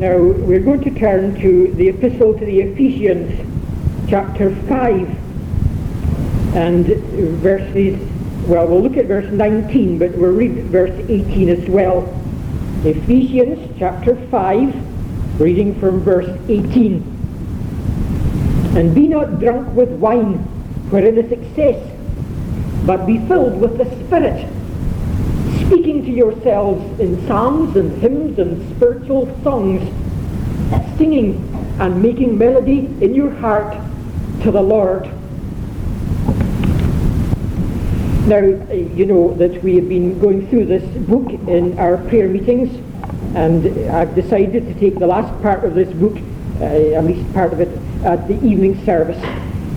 Now, we're going to turn to the Epistle to the Ephesians, chapter 5, and verses, well, we'll look at verse 19, but we'll read verse 18 as well. Ephesians, chapter 5, reading from verse 18. And be not drunk with wine, wherein is excess, but be filled with the Spirit speaking to yourselves in psalms and hymns and spiritual songs, singing and making melody in your heart to the Lord. Now, you know that we have been going through this book in our prayer meetings, and I've decided to take the last part of this book, uh, at least part of it, at the evening service.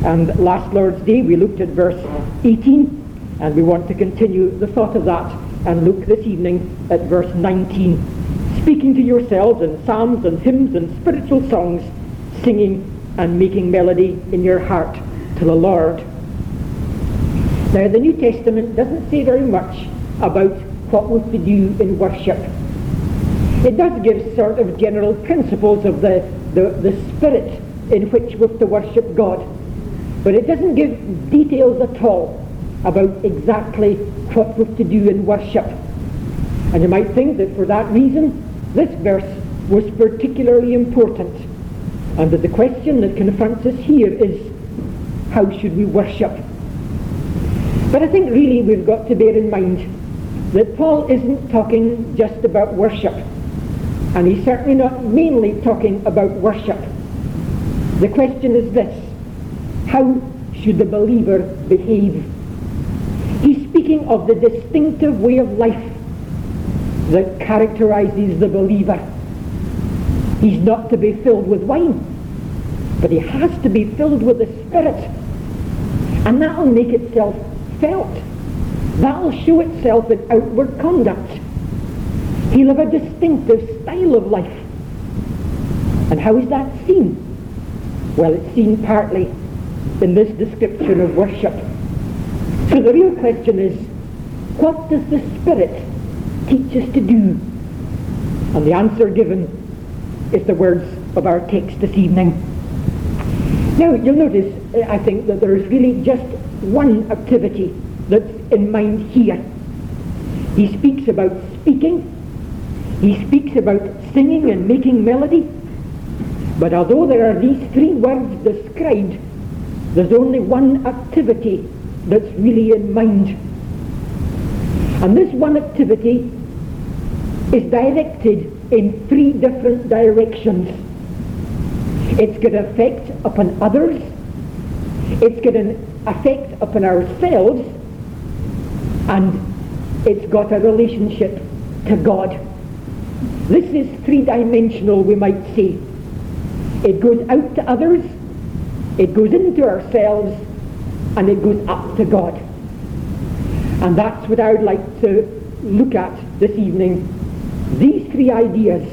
And last Lord's Day we looked at verse 18, and we want to continue the thought of that and look this evening at verse 19. Speaking to yourselves in psalms and hymns and spiritual songs, singing and making melody in your heart to the Lord. Now, the New Testament doesn't say very much about what we're to do in worship. It does give sort of general principles of the, the, the spirit in which we're to worship God. But it doesn't give details at all about exactly what we're to do in worship. And you might think that for that reason, this verse was particularly important. And that the question that confronts us here is, how should we worship? But I think really we've got to bear in mind that Paul isn't talking just about worship. And he's certainly not mainly talking about worship. The question is this, how should the believer behave speaking of the distinctive way of life that characterizes the believer. He's not to be filled with wine, but he has to be filled with the Spirit. And that'll make itself felt. That'll show itself in outward conduct. He'll have a distinctive style of life. And how is that seen? Well, it's seen partly in this description of worship. So the real question is, what does the Spirit teach us to do? And the answer given is the words of our text this evening. Now, you'll notice, I think, that there is really just one activity that's in mind here. He speaks about speaking. He speaks about singing and making melody. But although there are these three words described, there's only one activity that's really in mind. And this one activity is directed in three different directions. It's got an effect upon others, it's got an effect upon ourselves, and it's got a relationship to God. This is three-dimensional, we might say. It goes out to others, it goes into ourselves, and it goes up to God. And that's what I would like to look at this evening. These three ideas.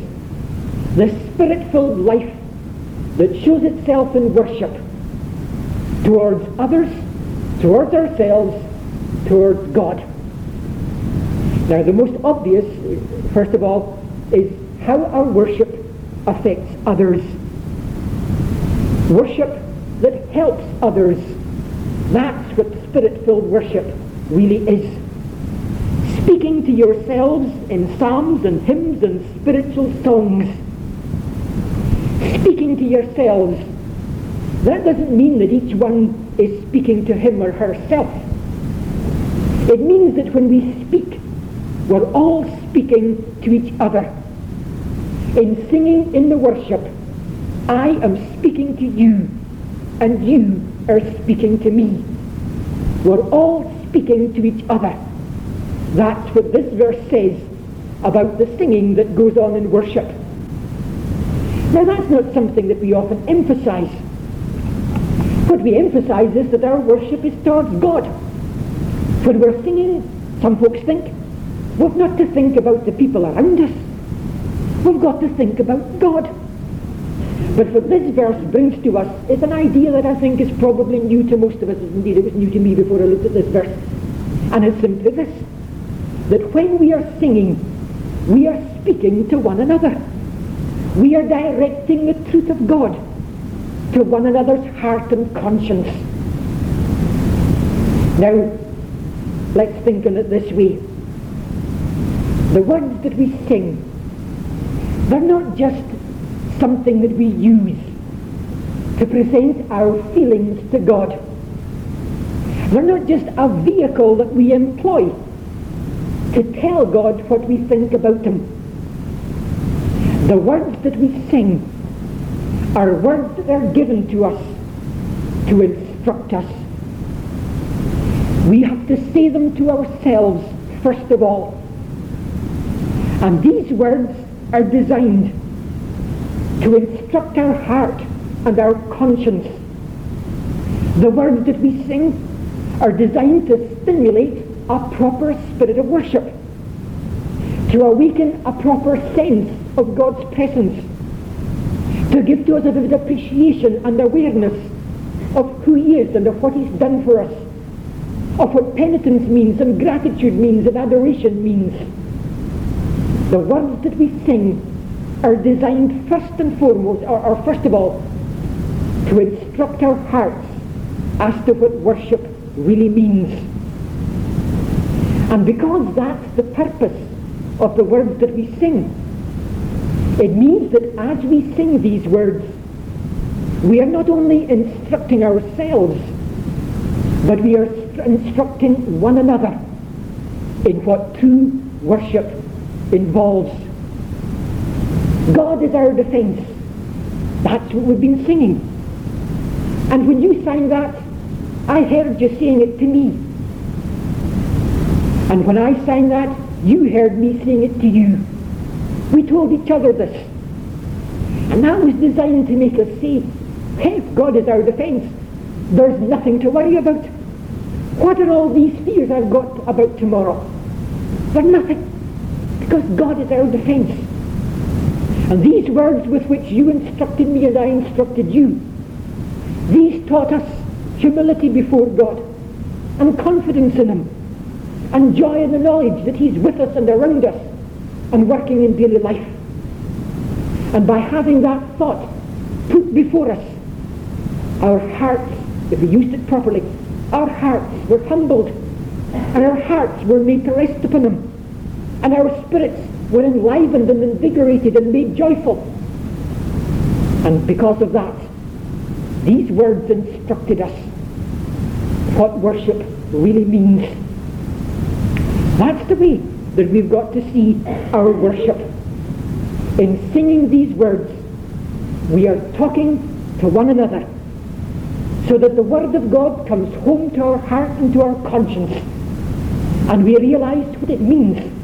The spirit-filled life that shows itself in worship towards others, towards ourselves, towards God. Now the most obvious, first of all, is how our worship affects others. Worship that helps others that's what spirit-filled worship really is. Speaking to yourselves in psalms and hymns and spiritual songs. Speaking to yourselves. That doesn't mean that each one is speaking to him or herself. It means that when we speak, we're all speaking to each other. In singing in the worship, I am speaking to you, and you are speaking to me. We're all speaking to each other. That's what this verse says about the singing that goes on in worship. Now that's not something that we often emphasize. What we emphasize is that our worship is towards God. When we're singing, some folks think, we've not to think about the people around us. We've got to think about God. But what this verse brings to us is an idea that I think is probably new to most of us. Indeed, it was new to me before I looked at this verse. And it's simply this, that when we are singing, we are speaking to one another. We are directing the truth of God to one another's heart and conscience. Now, let's think of it this way. The words that we sing, they're not just something that we use to present our feelings to God. They're not just a vehicle that we employ to tell God what we think about Him. The words that we sing are words that are given to us to instruct us. We have to say them to ourselves first of all. And these words are designed to instruct our heart and our conscience. The words that we sing are designed to stimulate a proper spirit of worship, to awaken a proper sense of God's presence, to give to us a vivid appreciation and awareness of who He is and of what He's done for us, of what penitence means and gratitude means and adoration means. The words that we sing are designed first and foremost, or, or first of all, to instruct our hearts as to what worship really means. And because that's the purpose of the words that we sing, it means that as we sing these words, we are not only instructing ourselves, but we are instructing one another in what true worship involves. God is our defense. That's what we've been singing. And when you sang that, I heard you saying it to me. And when I sang that, you heard me sing it to you. We told each other this. And that was designed to make us say, hey, God is our defense. There's nothing to worry about. What are all these fears I've got about tomorrow? They're nothing. Because God is our defense. And these words with which you instructed me and I instructed you these taught us humility before God and confidence in Him and joy in the knowledge that He's with us and around us and working in daily life. And by having that thought put before us, our hearts, if we used it properly, our hearts were humbled and our hearts were made to rest upon Him and our spirits were enlivened and invigorated and made joyful. And because of that, these words instructed us what worship really means. That's the way that we've got to see our worship. In singing these words, we are talking to one another so that the Word of God comes home to our heart and to our conscience and we realize what it means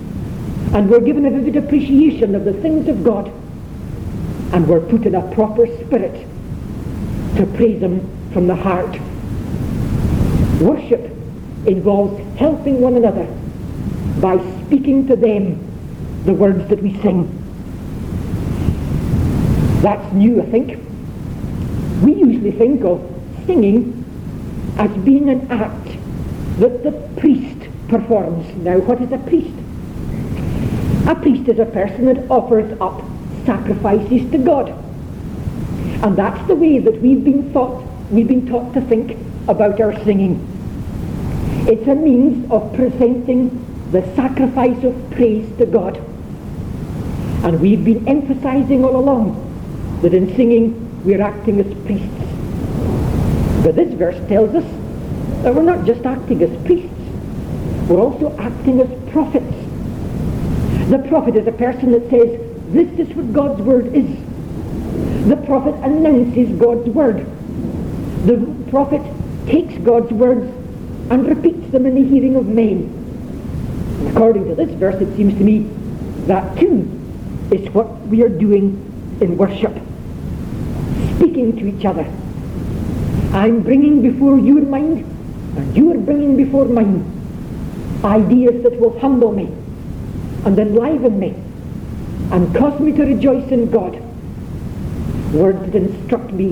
and we're given a vivid appreciation of the things of God and we're put in a proper spirit to praise Him from the heart. Worship involves helping one another by speaking to them the words that we sing. That's new, I think. We usually think of singing as being an act that the priest performs. Now, what is a priest? A priest is a person that offers up sacrifices to God. And that's the way that we've been taught, we've been taught to think about our singing. It's a means of presenting the sacrifice of praise to God. And we've been emphasizing all along that in singing we're acting as priests. But this verse tells us that we're not just acting as priests, we're also acting as prophets. The prophet is a person that says, this is what God's word is. The prophet announces God's word. The prophet takes God's words and repeats them in the hearing of men. According to this verse, it seems to me that too is what we are doing in worship. Speaking to each other. I'm bringing before your mind, and you are bringing before mine, ideas that will humble me and enliven me and cause me to rejoice in God words that instruct me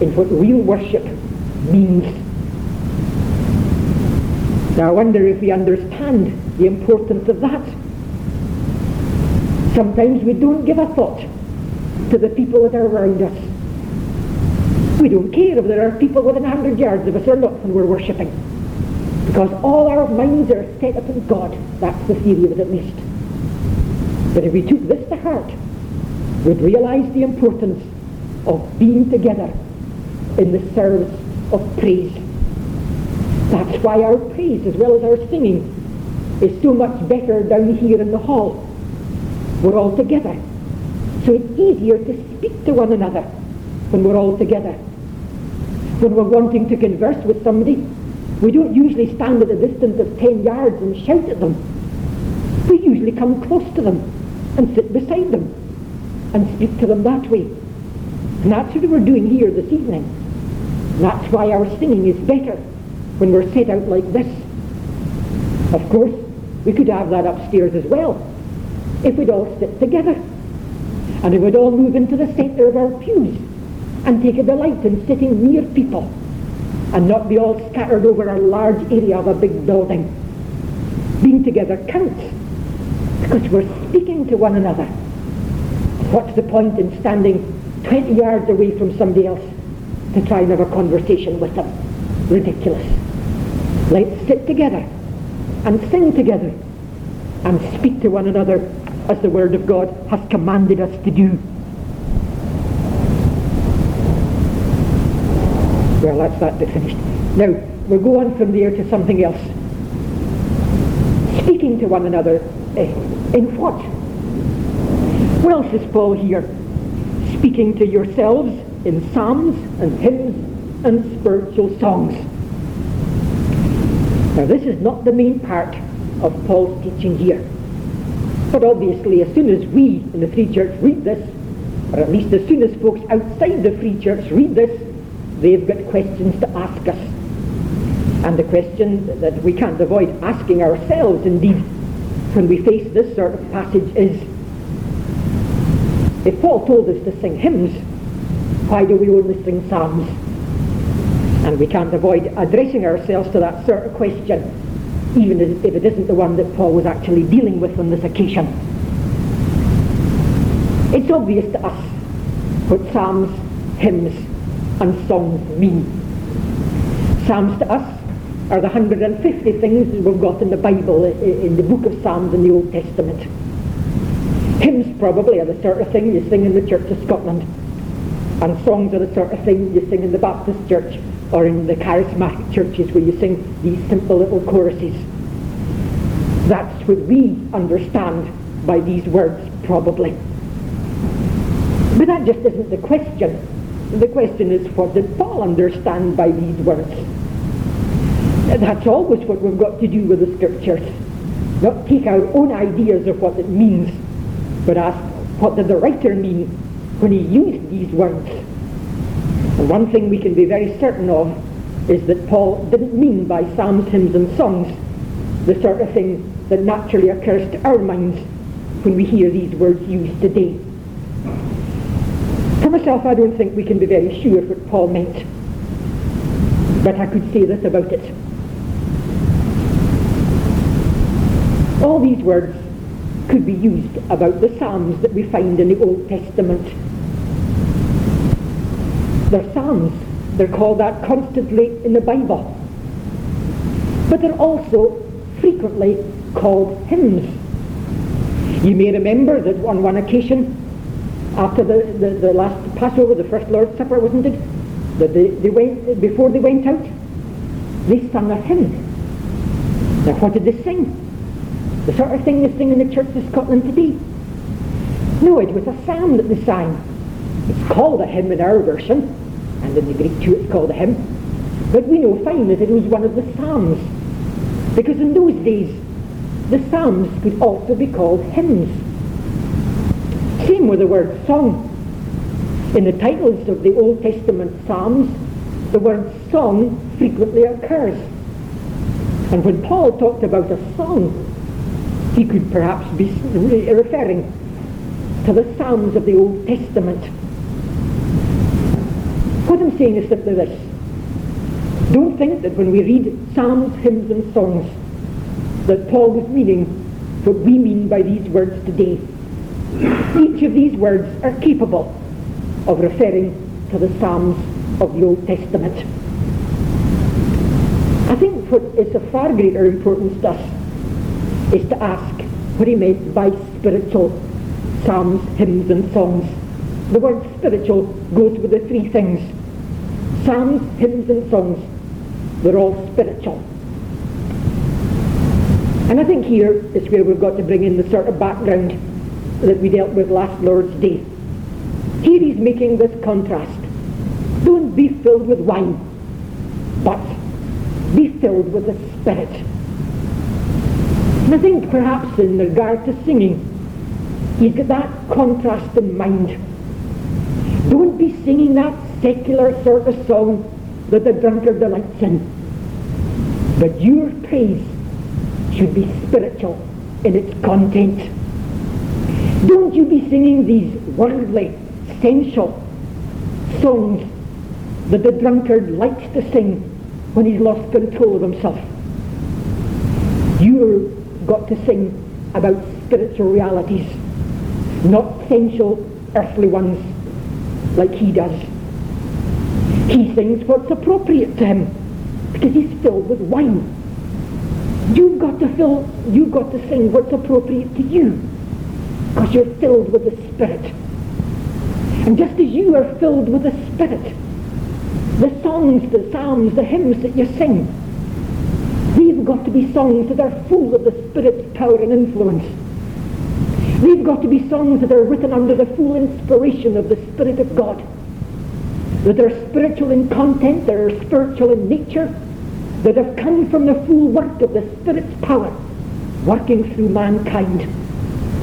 in what real worship means. Now I wonder if we understand the importance of that. Sometimes we don't give a thought to the people that are around us. We don't care if there are people within a hundred yards of us or not when we're worshipping. Because all our minds are set upon God. That's the theory of it at least. But if we took this to heart, we'd realize the importance of being together in the service of praise. That's why our praise, as well as our singing, is so much better down here in the hall. We're all together. So it's easier to speak to one another when we're all together. When we're wanting to converse with somebody, we don't usually stand at a distance of 10 yards and shout at them. We usually come close to them and sit beside them and speak to them that way. And that's what we're doing here this evening. That's why our singing is better when we're set out like this. Of course, we could have that upstairs as well, if we'd all sit together. And if we'd all move into the centre of our pews and take a delight in sitting near people and not be all scattered over a large area of a big building. Being together counts because we're speaking to one another. What's the point in standing 20 yards away from somebody else to try and have a conversation with them? Ridiculous. Let's sit together and sing together and speak to one another as the Word of God has commanded us to do. Well, that's that bit finished. Now, we'll go on from there to something else. Speaking to one another, eh, in what? Well, says Paul here, speaking to yourselves in psalms and hymns and spiritual songs. Now, this is not the main part of Paul's teaching here. But obviously, as soon as we in the Free Church read this, or at least as soon as folks outside the Free Church read this, they've got questions to ask us. And the question that we can't avoid asking ourselves, indeed, when we face this sort of passage is, if Paul told us to sing hymns, why do we only sing psalms? And we can't avoid addressing ourselves to that sort of question, even if it isn't the one that Paul was actually dealing with on this occasion. It's obvious to us what psalms, hymns, and songs mean. Psalms to us are the 150 things we've got in the Bible, in the book of Psalms in the Old Testament. Hymns probably are the sort of thing you sing in the Church of Scotland. And songs are the sort of thing you sing in the Baptist church or in the charismatic churches where you sing these simple little choruses. That's what we understand by these words, probably. But that just isn't the question. The question is, what did Paul understand by these words? That's always what we've got to do with the scriptures. Not take our own ideas of what it means, but ask, what did the writer mean when he used these words? And one thing we can be very certain of is that Paul didn't mean by psalms, hymns and songs the sort of thing that naturally occurs to our minds when we hear these words used today. Myself, I don't think we can be very sure what Paul meant. But I could say this about it. All these words could be used about the Psalms that we find in the Old Testament. They're Psalms. They're called that constantly in the Bible. But they're also frequently called hymns. You may remember that on one occasion after the, the, the last Passover, the first Lord's Supper, wasn't it? That they, they went, before they went out, they sang a hymn. Now what did they sing? The sort of thing they sing in the Church of Scotland today. No, it was a psalm that they sang. It's called a hymn in our version, and in the Greek too it's called a hymn. But we know fine that it was one of the psalms. Because in those days, the psalms could also be called hymns. Same with the word song. In the titles of the Old Testament Psalms, the word song frequently occurs. And when Paul talked about a song, he could perhaps be referring to the Psalms of the Old Testament. What I'm saying is simply this. Don't think that when we read psalms, hymns and songs that Paul was meaning what we mean by these words today. Each of these words are capable of referring to the Psalms of the Old Testament. I think what is of far greater importance to us is to ask what he meant by spiritual psalms, hymns and songs. The word spiritual goes with the three things. Psalms, hymns and songs, they're all spiritual. And I think here is where we've got to bring in the sort of background that we dealt with last Lord's Day. Here he's making this contrast. Don't be filled with wine, but be filled with the Spirit. And I think perhaps in regard to singing, he's got that contrast in mind. Don't be singing that secular sort of song that the drunkard delights in. But your praise should be spiritual in its content. Don't you be singing these worldly, sensual songs that the drunkard likes to sing when he's lost control of himself. You've got to sing about spiritual realities, not sensual, earthly ones like he does. He sings what's appropriate to him because he's filled with wine. You've got to fill, you've got to sing what's appropriate to you because you're filled with the Spirit. And just as you are filled with the Spirit, the songs, the psalms, the hymns that you sing, they've got to be songs that are full of the Spirit's power and influence. They've got to be songs that are written under the full inspiration of the Spirit of God. That are spiritual in content, that are spiritual in nature, that have come from the full work of the Spirit's power working through mankind.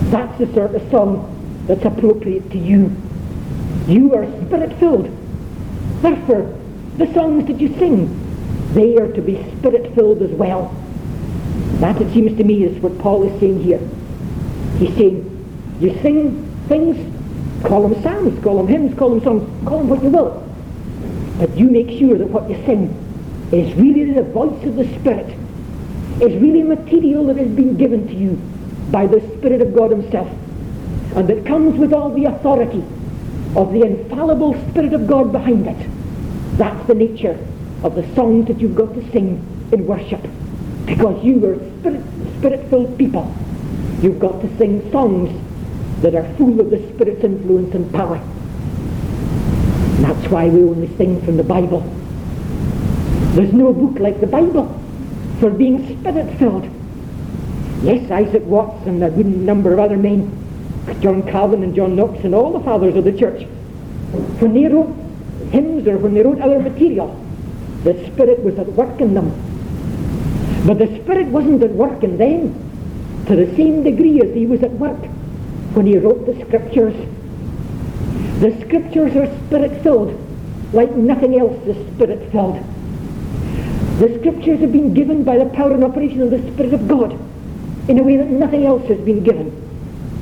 That's the sort of song that's appropriate to you. You are spirit-filled. Therefore, the songs that you sing, they are to be spirit-filled as well. That, it seems to me, is what Paul is saying here. He's saying, you sing things, call them psalms, call them hymns, call them songs, call them what you will. But you make sure that what you sing is really the voice of the Spirit, is really material that has been given to you by the Spirit of God himself, and that comes with all the authority of the infallible Spirit of God behind it. That's the nature of the songs that you've got to sing in worship. Because you are spirit, spirit-filled people. You've got to sing songs that are full of the Spirit's influence and power. And that's why we only sing from the Bible. There's no book like the Bible for being spirit-filled. Yes, Isaac Watts and a good number of other men, John Calvin and John Knox and all the fathers of the church, when they wrote hymns or when they wrote other material, the Spirit was at work in them. But the Spirit wasn't at work in them to the same degree as he was at work when he wrote the Scriptures. The Scriptures are Spirit-filled like nothing else is Spirit-filled. The Scriptures have been given by the power and operation of the Spirit of God in a way that nothing else has been given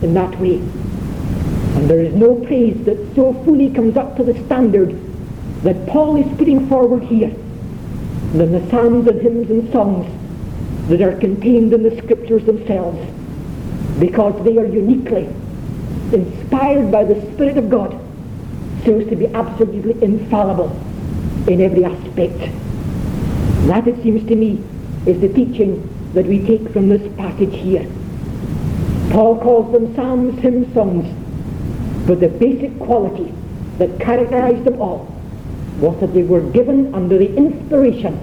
in that way. And there is no praise that so fully comes up to the standard that Paul is putting forward here than the psalms and hymns and songs that are contained in the scriptures themselves because they are uniquely inspired by the Spirit of God so as to be absolutely infallible in every aspect. That, it seems to me, is the teaching that we take from this passage here. Paul calls them psalms, hymns, songs, but the basic quality that characterized them all was that they were given under the inspiration,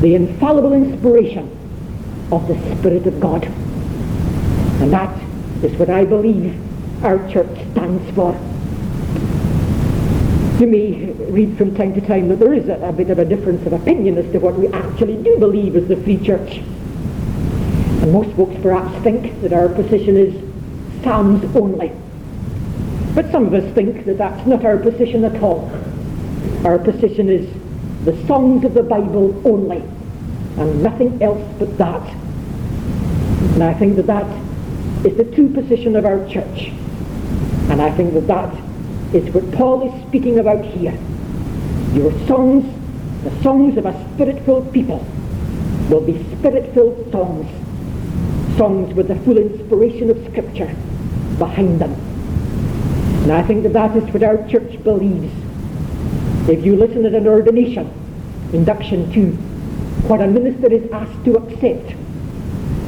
the infallible inspiration of the Spirit of God. And that is what I believe our church stands for. You may read from time to time that there is a, a bit of a difference of opinion as to what we actually do believe as the Free Church. Most folks perhaps think that our position is psalms only. But some of us think that that's not our position at all. Our position is the songs of the Bible only, and nothing else but that. And I think that that is the true position of our church. And I think that that is what Paul is speaking about here. Your songs, the songs of a spirit-filled people, will be spirit-filled songs. Songs with the full inspiration of Scripture. behind them. And I think that that is what our church believes. If you listen at an ordination, induction to what a minister is asked to accept,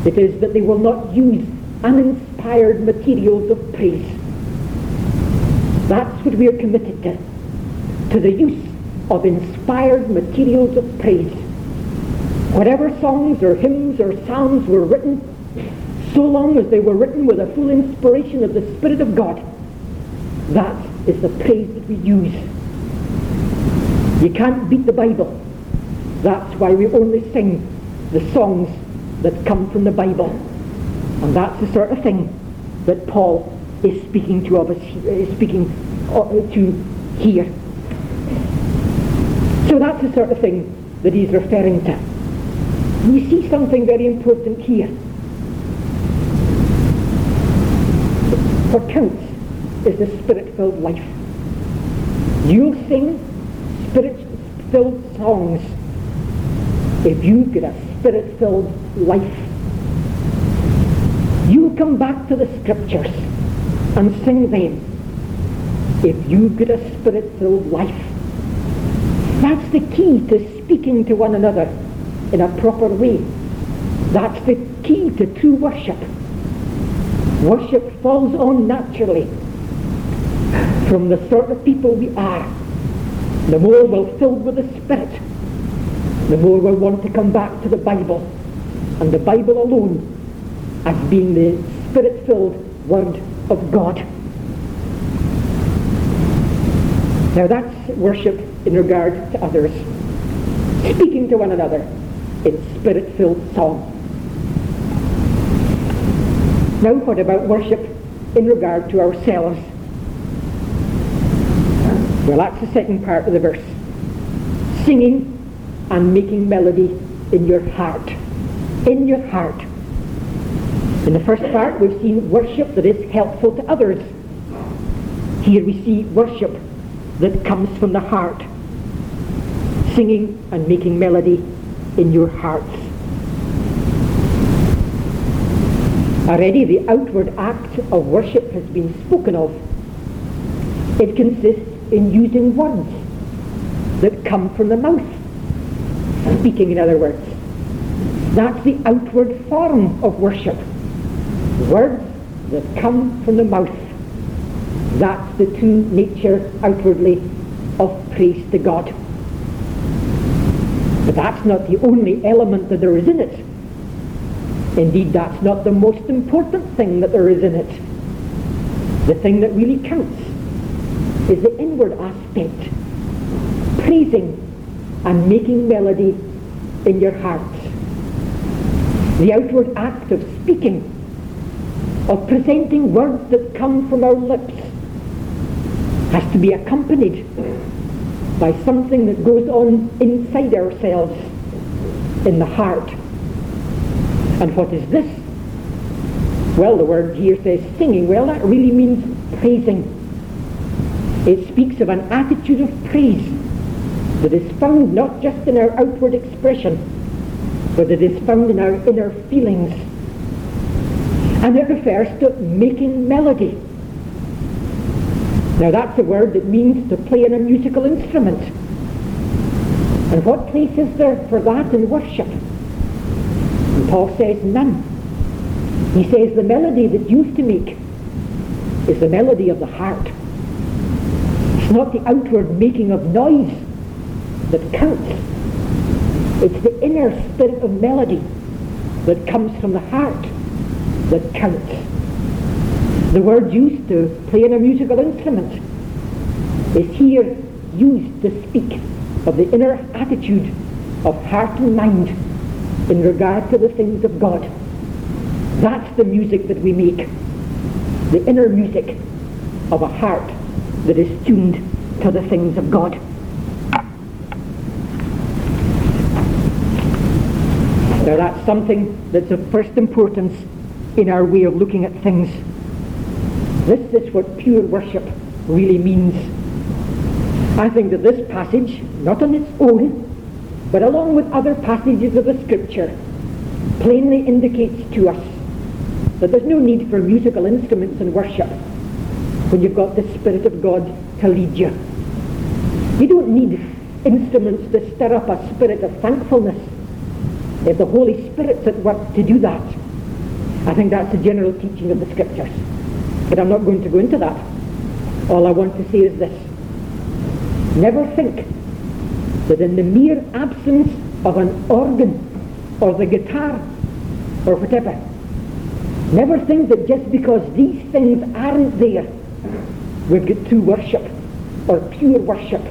it is that they will not use uninspired materials of praise. That's what we are committed to, to the use of inspired materials of praise. Whatever songs or hymns or psalms were written, so long as they were written with a full inspiration of the Spirit of God, that is the praise that we use. You can't beat the Bible. That's why we only sing the songs that come from the Bible. And that's the sort of thing that Paul is speaking to of us, is speaking uh, to here. So that's the sort of thing that he's referring to. We see something very important here. What counts is the spirit-filled life. You'll sing spirit-filled songs if you get a spirit-filled life. You come back to the scriptures and sing them if you get a spirit-filled life. That's the key to speaking to one another in a proper way. That's the key to true worship. Worship falls on naturally from the sort of people we are. The more we're filled with the Spirit, the more we'll want to come back to the Bible and the Bible alone as being the Spirit-filled Word of God. Now that's worship in regard to others. Speaking to one another in Spirit-filled song. Now what about worship in regard to ourselves? Well, that's the second part of the verse. Singing and making melody in your heart. In your heart. In the first part, we've seen worship that is helpful to others. Here we see worship that comes from the heart. Singing and making melody in your hearts. Already the outward act of worship has been spoken of. It consists in using words that come from the mouth. Speaking, in other words. That's the outward form of worship. Words that come from the mouth. That's the true nature outwardly of praise to God. But that's not the only element that there is in it. Indeed, that's not the most important thing that there is in it. The thing that really counts is the inward aspect, praising and making melody in your heart. The outward act of speaking, of presenting words that come from our lips, has to be accompanied by something that goes on inside ourselves, in the heart. And what is this? Well, the word here says singing. Well, that really means praising. It speaks of an attitude of praise that is found not just in our outward expression, but it is found in our inner feelings. And it refers to making melody. Now that's a word that means to play on a musical instrument. And what place is there for that in worship? Paul says none. He says the melody that used to make is the melody of the heart. It's not the outward making of noise that counts. It's the inner spirit of melody that comes from the heart that counts. The word used to play on a musical instrument is here used to speak of the inner attitude of heart and mind in regard to the things of God. That's the music that we make. The inner music of a heart that is tuned to the things of God. Now that's something that's of first importance in our way of looking at things. This is what pure worship really means. I think that this passage, not on its own, but along with other passages of the Scripture, plainly indicates to us that there's no need for musical instruments in worship when you've got the Spirit of God to lead you. You don't need instruments to stir up a spirit of thankfulness. If the Holy Spirit's at work to do that, I think that's the general teaching of the Scriptures. But I'm not going to go into that. All I want to say is this. Never think that in the mere absence of an organ or the guitar or whatever, never think that just because these things aren't there, we've got true worship or pure worship.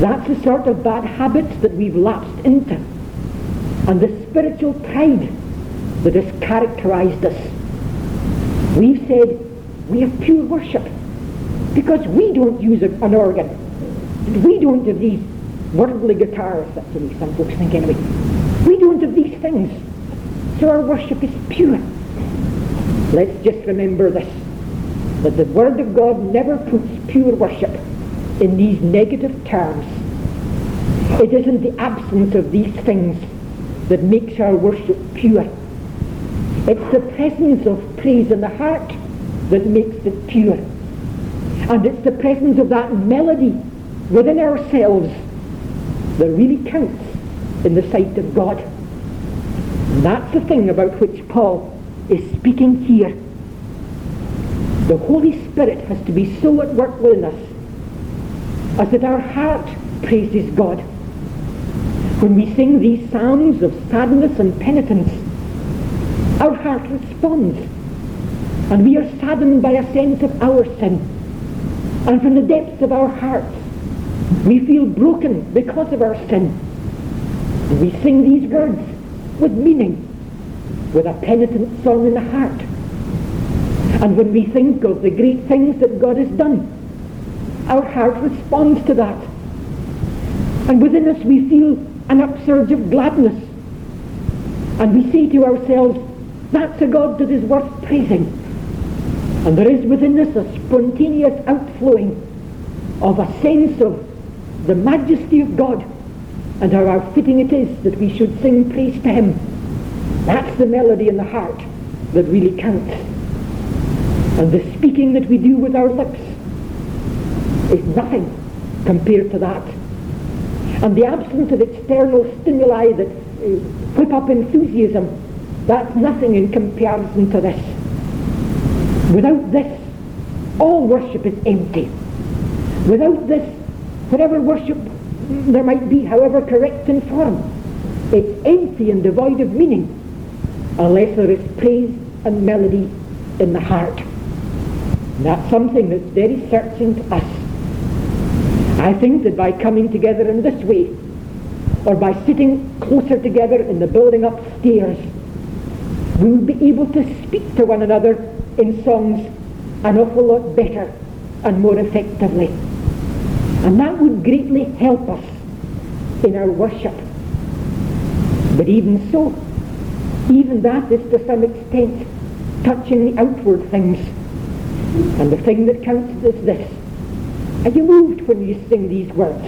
That's the sort of bad habits that we've lapsed into and the spiritual pride that has characterized us. We've said we have pure worship because we don't use an organ. We don't have these worldly guitars, the way some folks think anyway. We don't have these things. So our worship is pure. Let's just remember this, that the Word of God never puts pure worship in these negative terms. It isn't the absence of these things that makes our worship pure. It's the presence of praise in the heart that makes it pure. And it's the presence of that melody within ourselves that really counts in the sight of God. And that's the thing about which Paul is speaking here. The Holy Spirit has to be so at work within us as that our heart praises God. When we sing these psalms of sadness and penitence, our heart responds and we are saddened by a sense of our sin. And from the depths of our hearts, we feel broken because of our sin. And we sing these words with meaning, with a penitent song in the heart. And when we think of the great things that God has done, our heart responds to that. And within us we feel an upsurge of gladness. And we say to ourselves, that's a God that is worth praising. And there is within us a spontaneous outflowing of a sense of the majesty of God and how fitting it is that we should sing praise to him. That's the melody in the heart that really counts. And the speaking that we do with our lips is nothing compared to that. And the absence of external stimuli that uh, whip up enthusiasm, that's nothing in comparison to this. Without this, all worship is empty. Without this, whatever worship there might be, however correct in form, it's empty and devoid of meaning unless there is praise and melody in the heart. And that's something that's very searching to us. I think that by coming together in this way, or by sitting closer together in the building upstairs, we will be able to speak to one another in songs an awful lot better and more effectively. And that would greatly help us in our worship. But even so, even that is to some extent touching the outward things. And the thing that counts is this. Are you moved when you sing these words?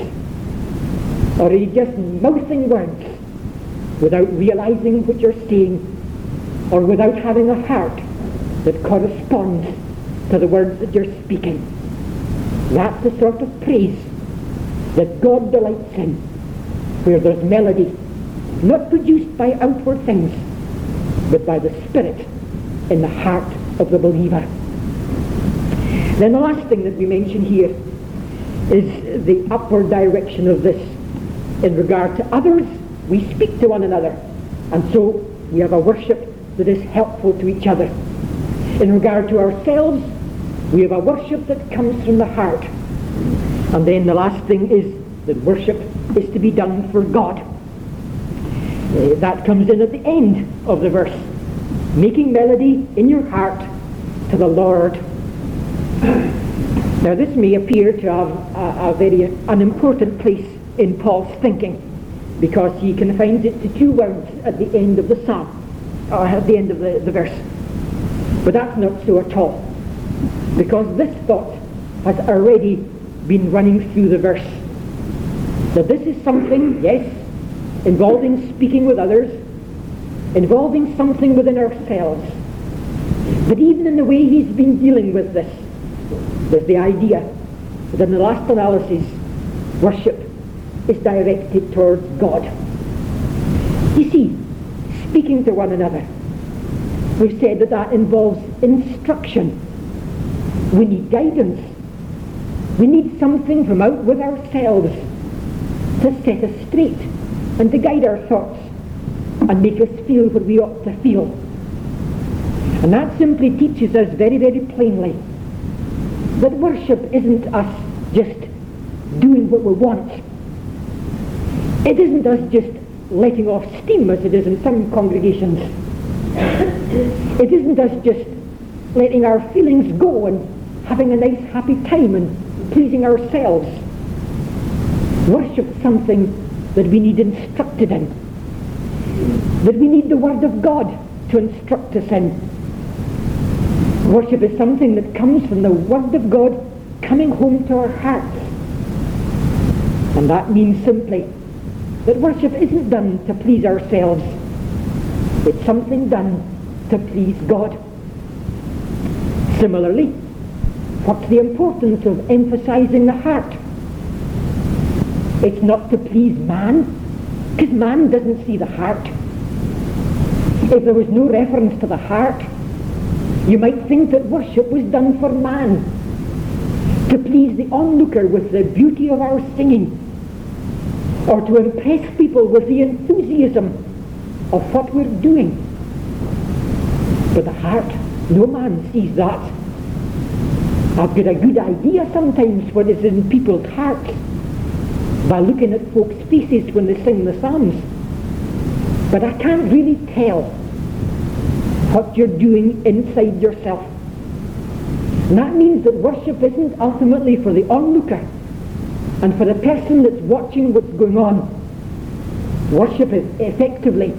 Or are you just mouthing words without realizing what you're saying or without having a heart that corresponds to the words that you're speaking? That's the sort of praise that God delights in, where there's melody, not produced by outward things, but by the Spirit in the heart of the believer. Then the last thing that we mention here is the upward direction of this. In regard to others, we speak to one another, and so we have a worship that is helpful to each other. In regard to ourselves, we have a worship that comes from the heart. And then the last thing is that worship is to be done for God. Uh, that comes in at the end of the verse. Making melody in your heart to the Lord. Now this may appear to have a, a very unimportant place in Paul's thinking because he confines it to two words at the end of the psalm, or at the end of the, the verse. But that's not so at all because this thought has already been running through the verse. So this is something, yes, involving speaking with others, involving something within ourselves, But even in the way he's been dealing with this, there's the idea that in the last analysis, worship is directed towards God. You see, speaking to one another, we've said that that involves instruction. We need guidance. We need something from out with ourselves to set us straight and to guide our thoughts and make us feel what we ought to feel. And that simply teaches us very, very plainly that worship isn't us just doing what we want. It isn't us just letting off steam as it is in some congregations. It isn't us just letting our feelings go and having a nice happy time and pleasing ourselves. Worship something that we need instructed in. That we need the Word of God to instruct us in. Worship is something that comes from the Word of God coming home to our hearts. And that means simply that worship isn't done to please ourselves. It's something done to please God. Similarly, what's the importance of emphasizing the heart? It's not to please man, because man doesn't see the heart. If there was no reference to the heart, you might think that worship was done for man, to please the onlooker with the beauty of our singing, or to impress people with the enthusiasm of what we're doing. But the heart, no man sees that. I've got a good idea sometimes what is in people's hearts by looking at folks' faces when they sing the psalms. But I can't really tell what you're doing inside yourself. And that means that worship isn't ultimately for the onlooker and for the person that's watching what's going on. Worship is effectively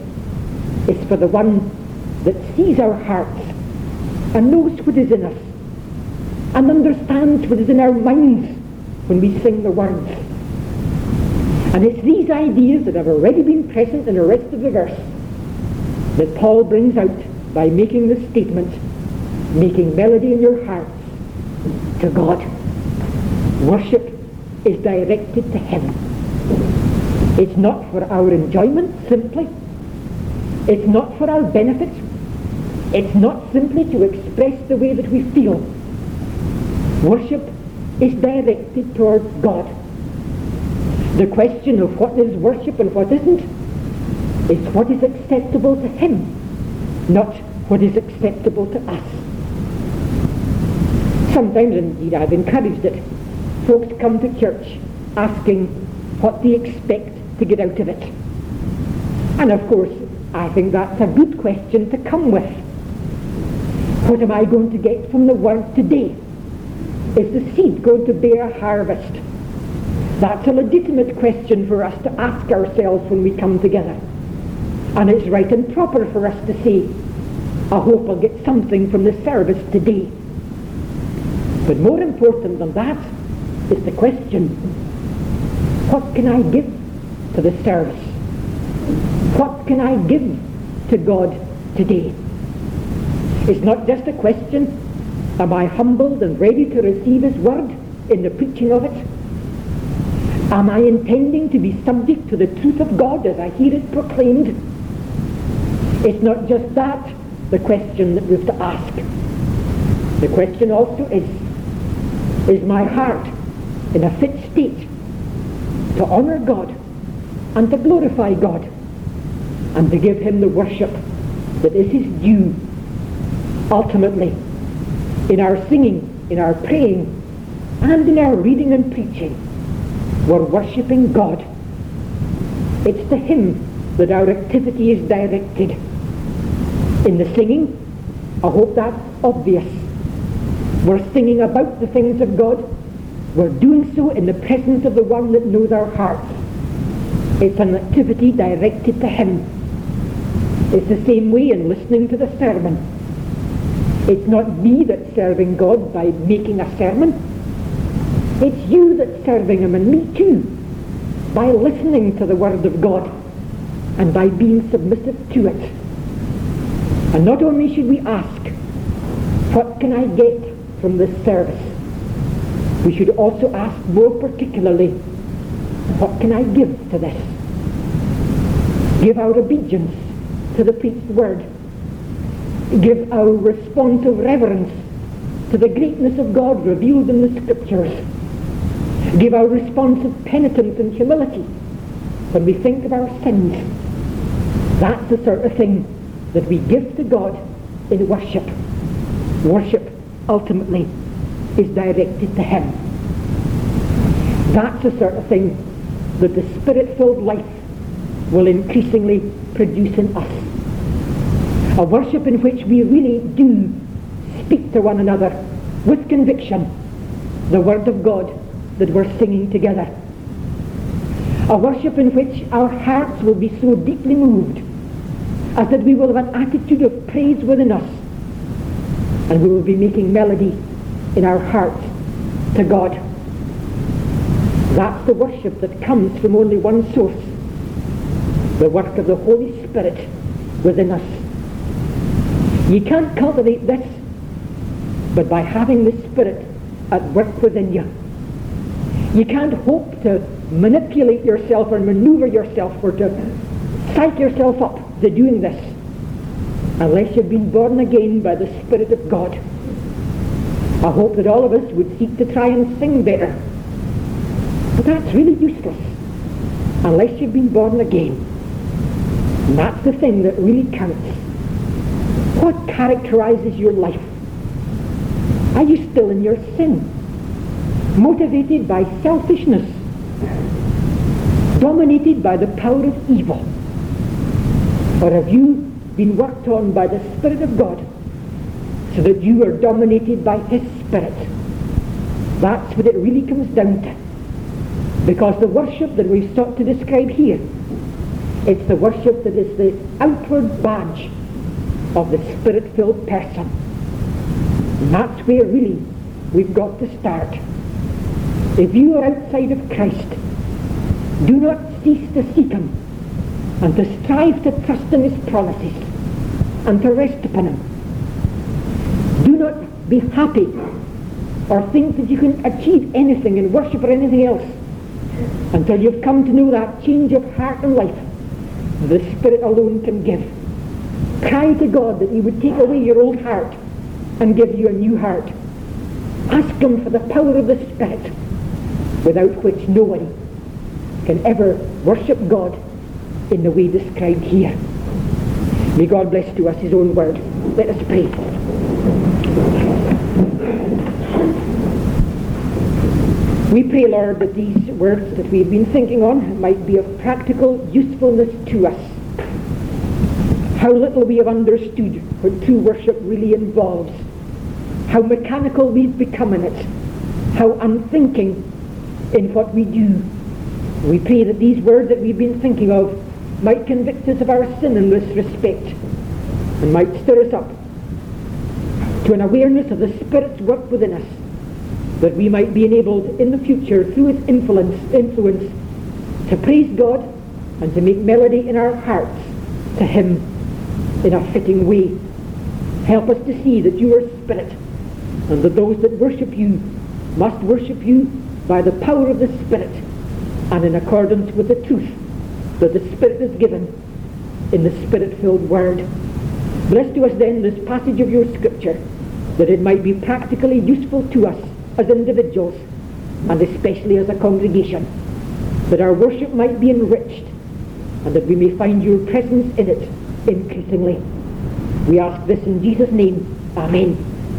is for the one that sees our hearts and knows what is in us and understands what is in our minds when we sing the words. And it's these ideas that have already been present in the rest of the verse that Paul brings out by making the statement, making melody in your hearts to God. Worship is directed to Him. It's not for our enjoyment simply. It's not for our benefit. It's not simply to express the way that we feel. Worship is directed towards God. The question of what is worship and what isn't is what is acceptable to him, not what is acceptable to us. Sometimes, indeed, I've encouraged it. Folks come to church asking what they expect to get out of it. And of course, I think that's a good question to come with. What am I going to get from the Word today? Is the seed going to bear a harvest? That's a legitimate question for us to ask ourselves when we come together. And it's right and proper for us to say, I hope I'll get something from the service today. But more important than that is the question, what can I give to the service? What can I give to God today? It's not just a question, am I humbled and ready to receive His word in the preaching of it? Am I intending to be subject to the truth of God as I hear it proclaimed? It's not just that, the question that we have to ask. The question also is, is my heart in a fit state to honour God and to glorify God and to give him the worship that is his due ultimately in our singing, in our praying, and in our reading and preaching we're worshipping God. It's to Him that our activity is directed. In the singing, I hope that's obvious. We're singing about the things of God. We're doing so in the presence of the one that knows our hearts. It's an activity directed to Him. It's the same way in listening to the sermon. It's not me that's serving God by making a sermon. It's you that's serving him and me too by listening to the word of God and by being submissive to it. And not only should we ask, What can I get from this service? We should also ask more particularly, what can I give to this? Give our obedience to the preached word. Give our responsive reverence to the greatness of God revealed in the scriptures. Give our responsive penitence and humility when we think of our sins. That's the sort of thing that we give to God in worship. Worship, ultimately, is directed to Him. That's the sort of thing that the Spirit-filled life will increasingly produce in us. A worship in which we really do speak to one another with conviction the Word of God that we're singing together. A worship in which our hearts will be so deeply moved as that we will have an attitude of praise within us and we will be making melody in our hearts to God. That's the worship that comes from only one source, the work of the Holy Spirit within us. You can't cultivate this but by having the Spirit at work within you. You can't hope to manipulate yourself or maneuver yourself or to psych yourself up to doing this unless you've been born again by the Spirit of God. I hope that all of us would seek to try and sing better. But that's really useless unless you've been born again. And that's the thing that really counts. What characterizes your life? Are you still in your sin? Motivated by selfishness? Dominated by the power of evil? Or have you been worked on by the Spirit of God so that you are dominated by His Spirit? That's what it really comes down to. Because the worship that we've sought to describe here, it's the worship that is the outward badge of the Spirit-filled person. And that's where really we've got to start. If you are outside of Christ, do not cease to seek Him and to strive to trust in His promises and to rest upon Him. Do not be happy or think that you can achieve anything in worship or anything else until you've come to know that change of heart and life the Spirit alone can give. Cry to God that He would take away your old heart and give you a new heart. Ask Him for the power of the Spirit, without which no one can ever worship God in the way described here. May God bless to us His own word. Let us pray. We pray, Lord, that these words that we've been thinking on might be of practical usefulness to us. How little we have understood what true worship really involves. How mechanical we've become in it, how unthinking in what we do. We pray that these words that we've been thinking of might convict us of our sin in this respect and might stir us up to an awareness of the Spirit's work within us that we might be enabled in the future through his influence, influence to praise God and to make melody in our hearts to him in a fitting way. Help us to see that you are Spirit and that those that worship you must worship you by the power of the Spirit and in accordance with the truth that the Spirit has given in the Spirit-filled Word. Bless to us then this passage of your Scripture that it might be practically useful to us as individuals and especially as a congregation, that our worship might be enriched and that we may find your presence in it increasingly. We ask this in Jesus' name. Amen.